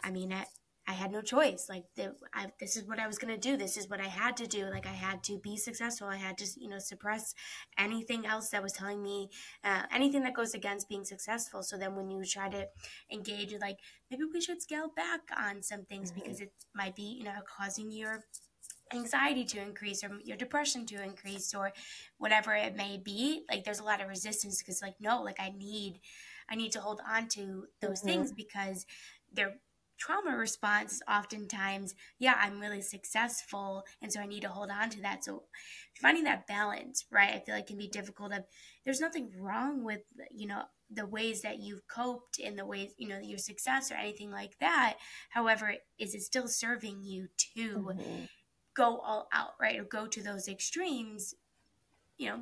I mean, at I had no choice. Like the, I, this is what I was gonna do. This is what I had to do. Like I had to be successful. I had to, you know, suppress anything else that was telling me uh, anything that goes against being successful. So then when you try to engage, like maybe we should scale back on some things mm-hmm. because it might be, you know, causing your anxiety to increase or your depression to increase or whatever it may be. Like there's a lot of resistance because like no, like I need, I need to hold on to those mm-hmm. things because they're trauma response is oftentimes, yeah, I'm really successful, and so I need to hold on to that. So finding that balance, right, I feel like can be difficult. Of there's nothing wrong with you know the ways that you've coped in the ways you know your success or anything like that. However, is it still serving you to mm-hmm. go all out, right, or go to those extremes? You know,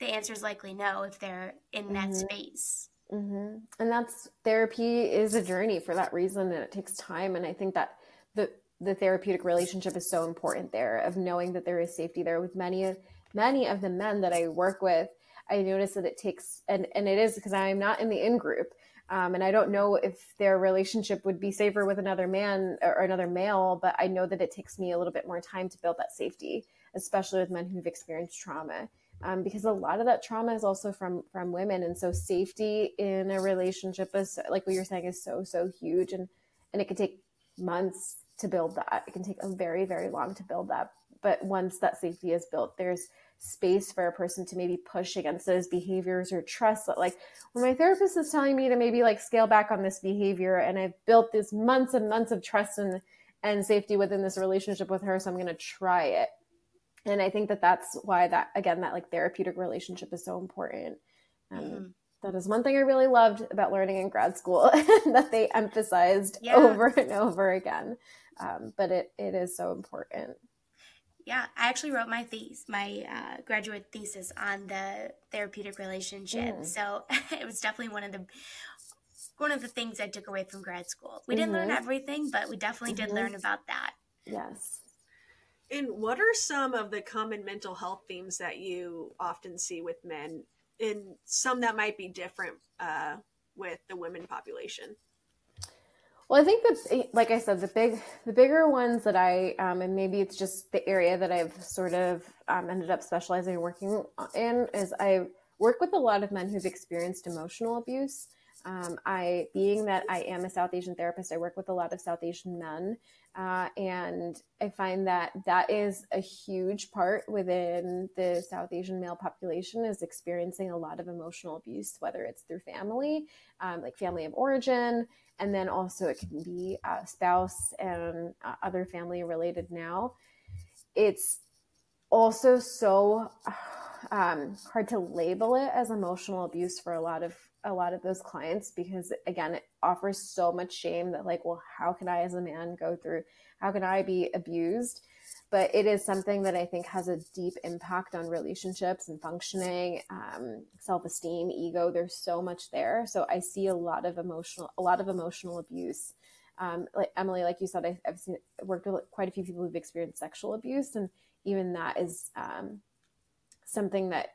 the answer is likely no if they're in mm-hmm. that space. Mm-hmm. And that's therapy is a journey for that reason, and it takes time. And I think that the the therapeutic relationship is so important there of knowing that there is safety there. With many many of the men that I work with, I notice that it takes and and it is because I'm not in the in group. Um, and I don't know if their relationship would be safer with another man or another male, but I know that it takes me a little bit more time to build that safety, especially with men who've experienced trauma um, because a lot of that trauma is also from from women. And so safety in a relationship is like what you're saying is so so huge. And and it can take months to build that. It can take a very very long to build that. But once that safety is built there's space for a person to maybe push against those behaviors or trust that like when my therapist is telling me to maybe like scale back on this behavior. And i've built this months and months of trust and and safety within this relationship with her. So i'm going to try it and i think that that's why that again that like therapeutic relationship is so important um, mm-hmm. that is one thing i really loved about learning in grad school that they emphasized yeah. over and over again um, but it, it is so important yeah i actually wrote my thesis my uh, graduate thesis on the therapeutic relationship mm. so it was definitely one of the one of the things i took away from grad school we didn't mm-hmm. learn everything but we definitely mm-hmm. did learn about that yes and what are some of the common mental health themes that you often see with men, and some that might be different uh, with the women population? Well, I think that, like I said, the big, the bigger ones that I, um, and maybe it's just the area that I've sort of um, ended up specializing and working in, is I work with a lot of men who've experienced emotional abuse. Um, I, being that I am a South Asian therapist, I work with a lot of South Asian men uh, and I find that that is a huge part within the South Asian male population is experiencing a lot of emotional abuse, whether it's through family, um, like family of origin, and then also it can be a spouse and uh, other family related now. It's also so um, hard to label it as emotional abuse for a lot of a lot of those clients because again it offers so much shame that like well how can i as a man go through how can i be abused? But it is something that i think has a deep impact on relationships and functioning um, self-esteem ego. There's so much there. So i see a lot of emotional a lot of emotional abuse. Um, like emily like you said I, have seen worked with quite a few people who've experienced sexual abuse and even that is um, something that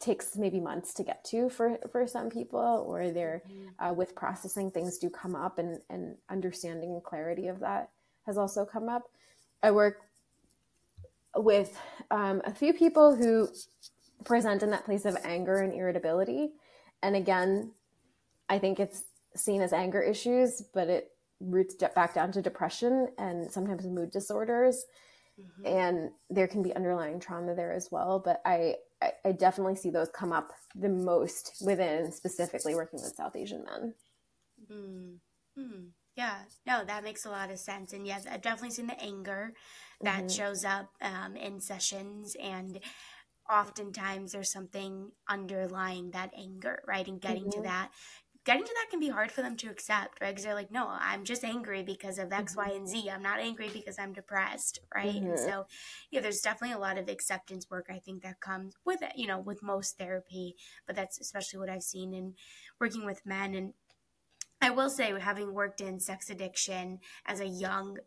takes maybe months to get to for for some people or they're mm-hmm. uh, with processing things do come up and and understanding and clarity of that has also come up i work with um, a few people who present in that place of anger and irritability and again i think it's seen as anger issues but it roots back down to depression and sometimes mood disorders mm-hmm. and there can be underlying trauma there as well but i I, I definitely see those come up the most within specifically working with South Asian men. Mm. Mm. Yeah, no, that makes a lot of sense. And yes, I've definitely seen the anger that mm-hmm. shows up um, in sessions. And oftentimes there's something underlying that anger, right? And getting mm-hmm. to that getting to that can be hard for them to accept, right? Because they're like, no, I'm just angry because of X, mm-hmm. Y, and Z. I'm not angry because I'm depressed, right? Mm-hmm. And so, yeah, there's definitely a lot of acceptance work I think that comes with it, you know, with most therapy, but that's especially what I've seen in working with men. And I will say, having worked in sex addiction as a young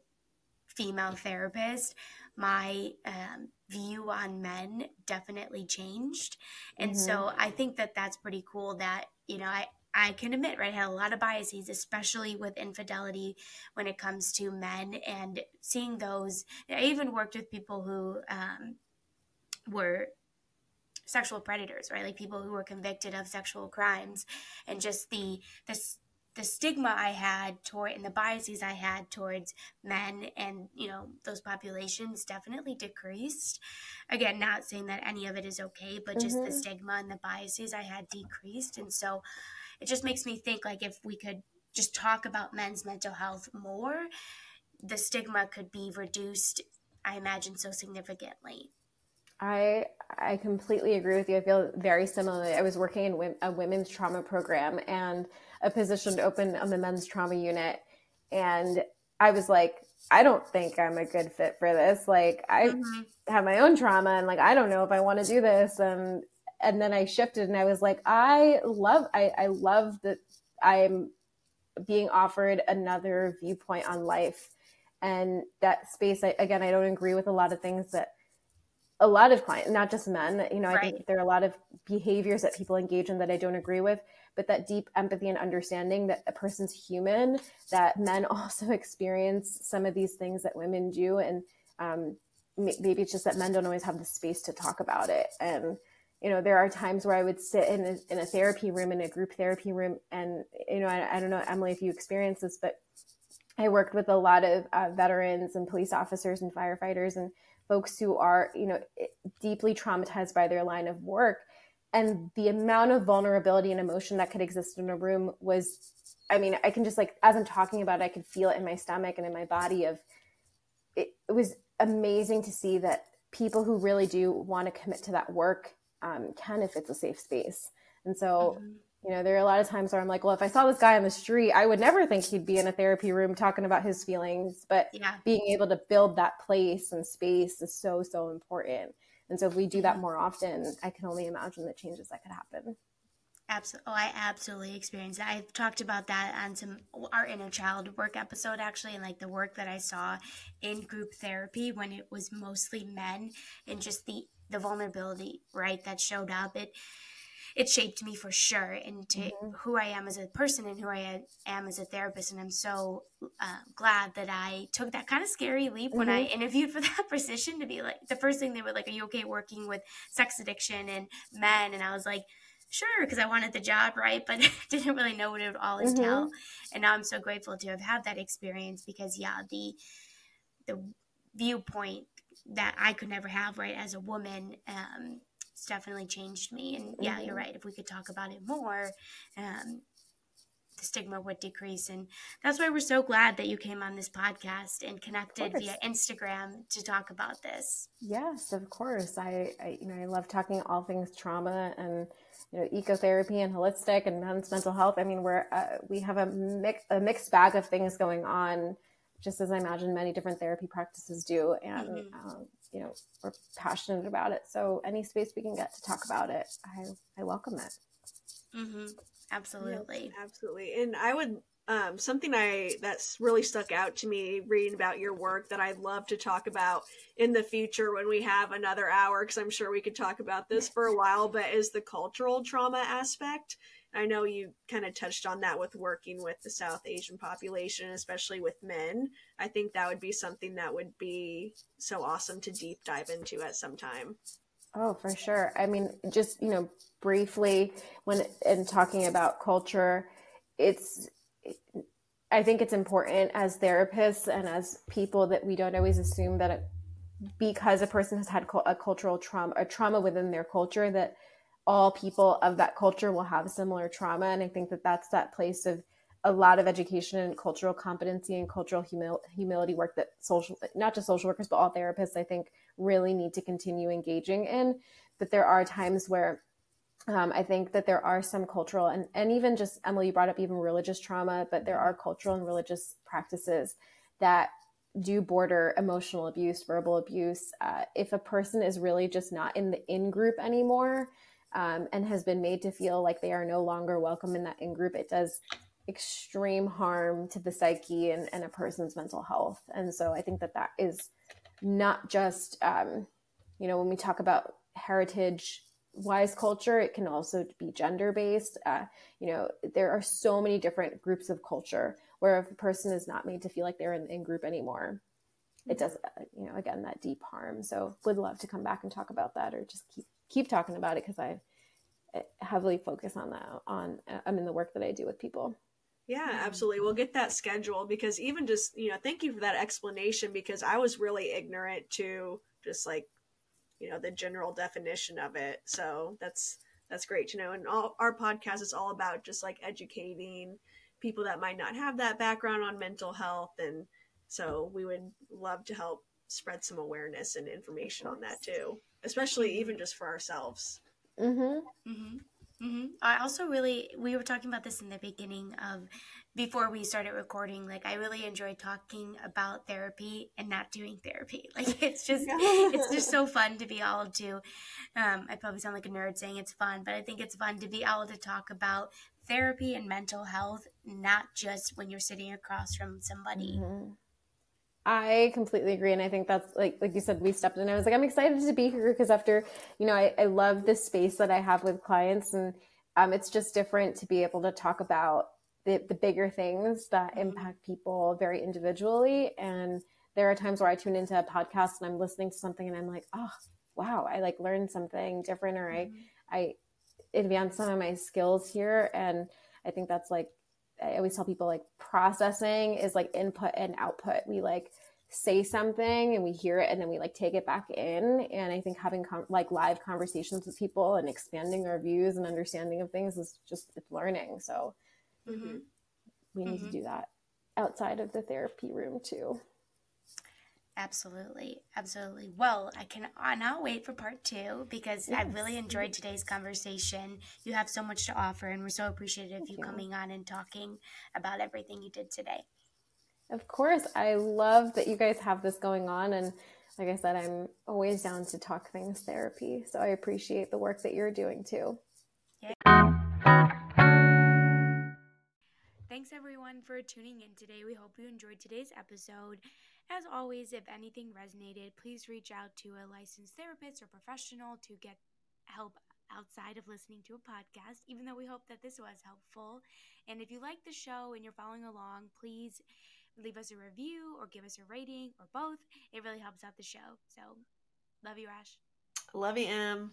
female therapist, my um, view on men definitely changed. And mm-hmm. so I think that that's pretty cool that, you know, I, I can admit, right, I had a lot of biases, especially with infidelity when it comes to men and seeing those. I even worked with people who um, were sexual predators, right? Like people who were convicted of sexual crimes and just the this the stigma I had toward and the biases I had towards men and you know those populations definitely decreased. Again, not saying that any of it is okay, but just mm-hmm. the stigma and the biases I had decreased, and so it just makes me think like if we could just talk about men's mental health more, the stigma could be reduced. I imagine so significantly. I I completely agree with you. I feel very similarly. I was working in a women's trauma program and a position to open on the men's trauma unit, and I was like, I don't think I'm a good fit for this. Like, I mm-hmm. have my own trauma, and like, I don't know if I want to do this. And and then I shifted, and I was like, I love, I I love that I'm being offered another viewpoint on life, and that space. I, again, I don't agree with a lot of things that a lot of clients, not just men. You know, I think there are a lot of behaviors that people engage in that I don't agree with, but that deep empathy and understanding that a person's human, that men also experience some of these things that women do. And um, maybe it's just that men don't always have the space to talk about it. And, you know, there are times where I would sit in a, in a therapy room, in a group therapy room, and, you know, I, I don't know, Emily, if you experience this, but I worked with a lot of uh, veterans and police officers and firefighters and folks who are, you know, deeply traumatized by their line of work. And the amount of vulnerability and emotion that could exist in a room was, I mean, I can just like, as I'm talking about it, I could feel it in my stomach and in my body of, it, it was amazing to see that people who really do want to commit to that work um, can if it's a safe space. And so, mm-hmm you know, there are a lot of times where I'm like, well, if I saw this guy on the street, I would never think he'd be in a therapy room talking about his feelings. But yeah. being able to build that place and space is so, so important. And so if we do that more often, I can only imagine the changes that could happen. Absolutely. Oh, I absolutely experienced that. I've talked about that on some our inner child work episode actually, and like the work that I saw in group therapy when it was mostly men and just the the vulnerability, right, that showed up. It it shaped me for sure into mm-hmm. who I am as a person and who I am as a therapist. And I'm so uh, glad that I took that kind of scary leap mm-hmm. when I mm-hmm. interviewed for that position to be like, the first thing they were like, Are you okay working with sex addiction and men? And I was like, Sure, because I wanted the job, right? But didn't really know what it would all entail. Mm-hmm. And now I'm so grateful to have had that experience because, yeah, the, the viewpoint that I could never have, right, as a woman, um, it's definitely changed me. And yeah, mm-hmm. you're right. If we could talk about it more, um, the stigma would decrease. And that's why we're so glad that you came on this podcast and connected via Instagram to talk about this. Yes, of course. I, I, you know, I love talking all things trauma and you know ecotherapy and holistic and men's mental health. I mean, we're uh, we have a mix a mixed bag of things going on, just as I imagine many different therapy practices do. And mm-hmm. um, you know we're passionate about it so any space we can get to talk about it i i welcome it mm-hmm. absolutely yes, absolutely and i would um, something I that's really stuck out to me reading about your work that I'd love to talk about in the future when we have another hour because I'm sure we could talk about this for a while. But is the cultural trauma aspect I know you kind of touched on that with working with the South Asian population, especially with men. I think that would be something that would be so awesome to deep dive into at some time. Oh, for sure. I mean, just, you know, briefly when in talking about culture, it's I think it's important as therapists and as people that we don't always assume that it, because a person has had a cultural trauma, a trauma within their culture, that all people of that culture will have similar trauma. And I think that that's that place of a lot of education and cultural competency and cultural humil- humility work that social, not just social workers, but all therapists, I think really need to continue engaging in. But there are times where um, I think that there are some cultural and, and even just Emily, you brought up even religious trauma, but there are cultural and religious practices that do border emotional abuse, verbal abuse. Uh, if a person is really just not in the in group anymore, um, and has been made to feel like they are no longer welcome in that in group, it does extreme harm to the psyche and, and a person's mental health. And so I think that that is not just, um, you know, when we talk about heritage wise culture it can also be gender based uh, you know there are so many different groups of culture where if a person is not made to feel like they're in, in group anymore it does uh, you know again that deep harm so would love to come back and talk about that or just keep keep talking about it because i eh, heavily focus on that on i'm in the work that i do with people yeah, mm-hmm. absolutely. We'll get that scheduled because even just, you know, thank you for that explanation because I was really ignorant to just like, you know, the general definition of it. So that's that's great to know. And all our podcast is all about just like educating people that might not have that background on mental health and so we would love to help spread some awareness and information on that too, especially even just for ourselves. Mhm. Mhm. Mm-hmm. I also really, we were talking about this in the beginning of before we started recording. Like, I really enjoy talking about therapy and not doing therapy. Like, it's just, it's just so fun to be able to. Um, I probably sound like a nerd saying it's fun, but I think it's fun to be able to talk about therapy and mental health, not just when you're sitting across from somebody. Mm-hmm. I completely agree. And I think that's like, like you said, we stepped in. I was like, I'm excited to be here because after, you know, I, I love the space that I have with clients and um, it's just different to be able to talk about the, the bigger things that mm-hmm. impact people very individually. And there are times where I tune into a podcast and I'm listening to something and I'm like, oh, wow, I like learned something different or mm-hmm. I, I advanced some of my skills here. And I think that's like I always tell people like processing is like input and output. We like say something and we hear it and then we like take it back in. And I think having com- like live conversations with people and expanding our views and understanding of things is just it's learning. So mm-hmm. we need mm-hmm. to do that outside of the therapy room too. Absolutely. Absolutely. Well, I can not wait for part two because yes. I really enjoyed today's conversation. You have so much to offer, and we're so appreciative of you, you coming on and talking about everything you did today. Of course. I love that you guys have this going on. And like I said, I'm always down to talk things therapy. So I appreciate the work that you're doing too. Yeah. Thanks everyone for tuning in today. We hope you enjoyed today's episode. As always, if anything resonated, please reach out to a licensed therapist or professional to get help outside of listening to a podcast, even though we hope that this was helpful. And if you like the show and you're following along, please leave us a review or give us a rating or both. It really helps out the show. So, love you, Ash. Love you, Em.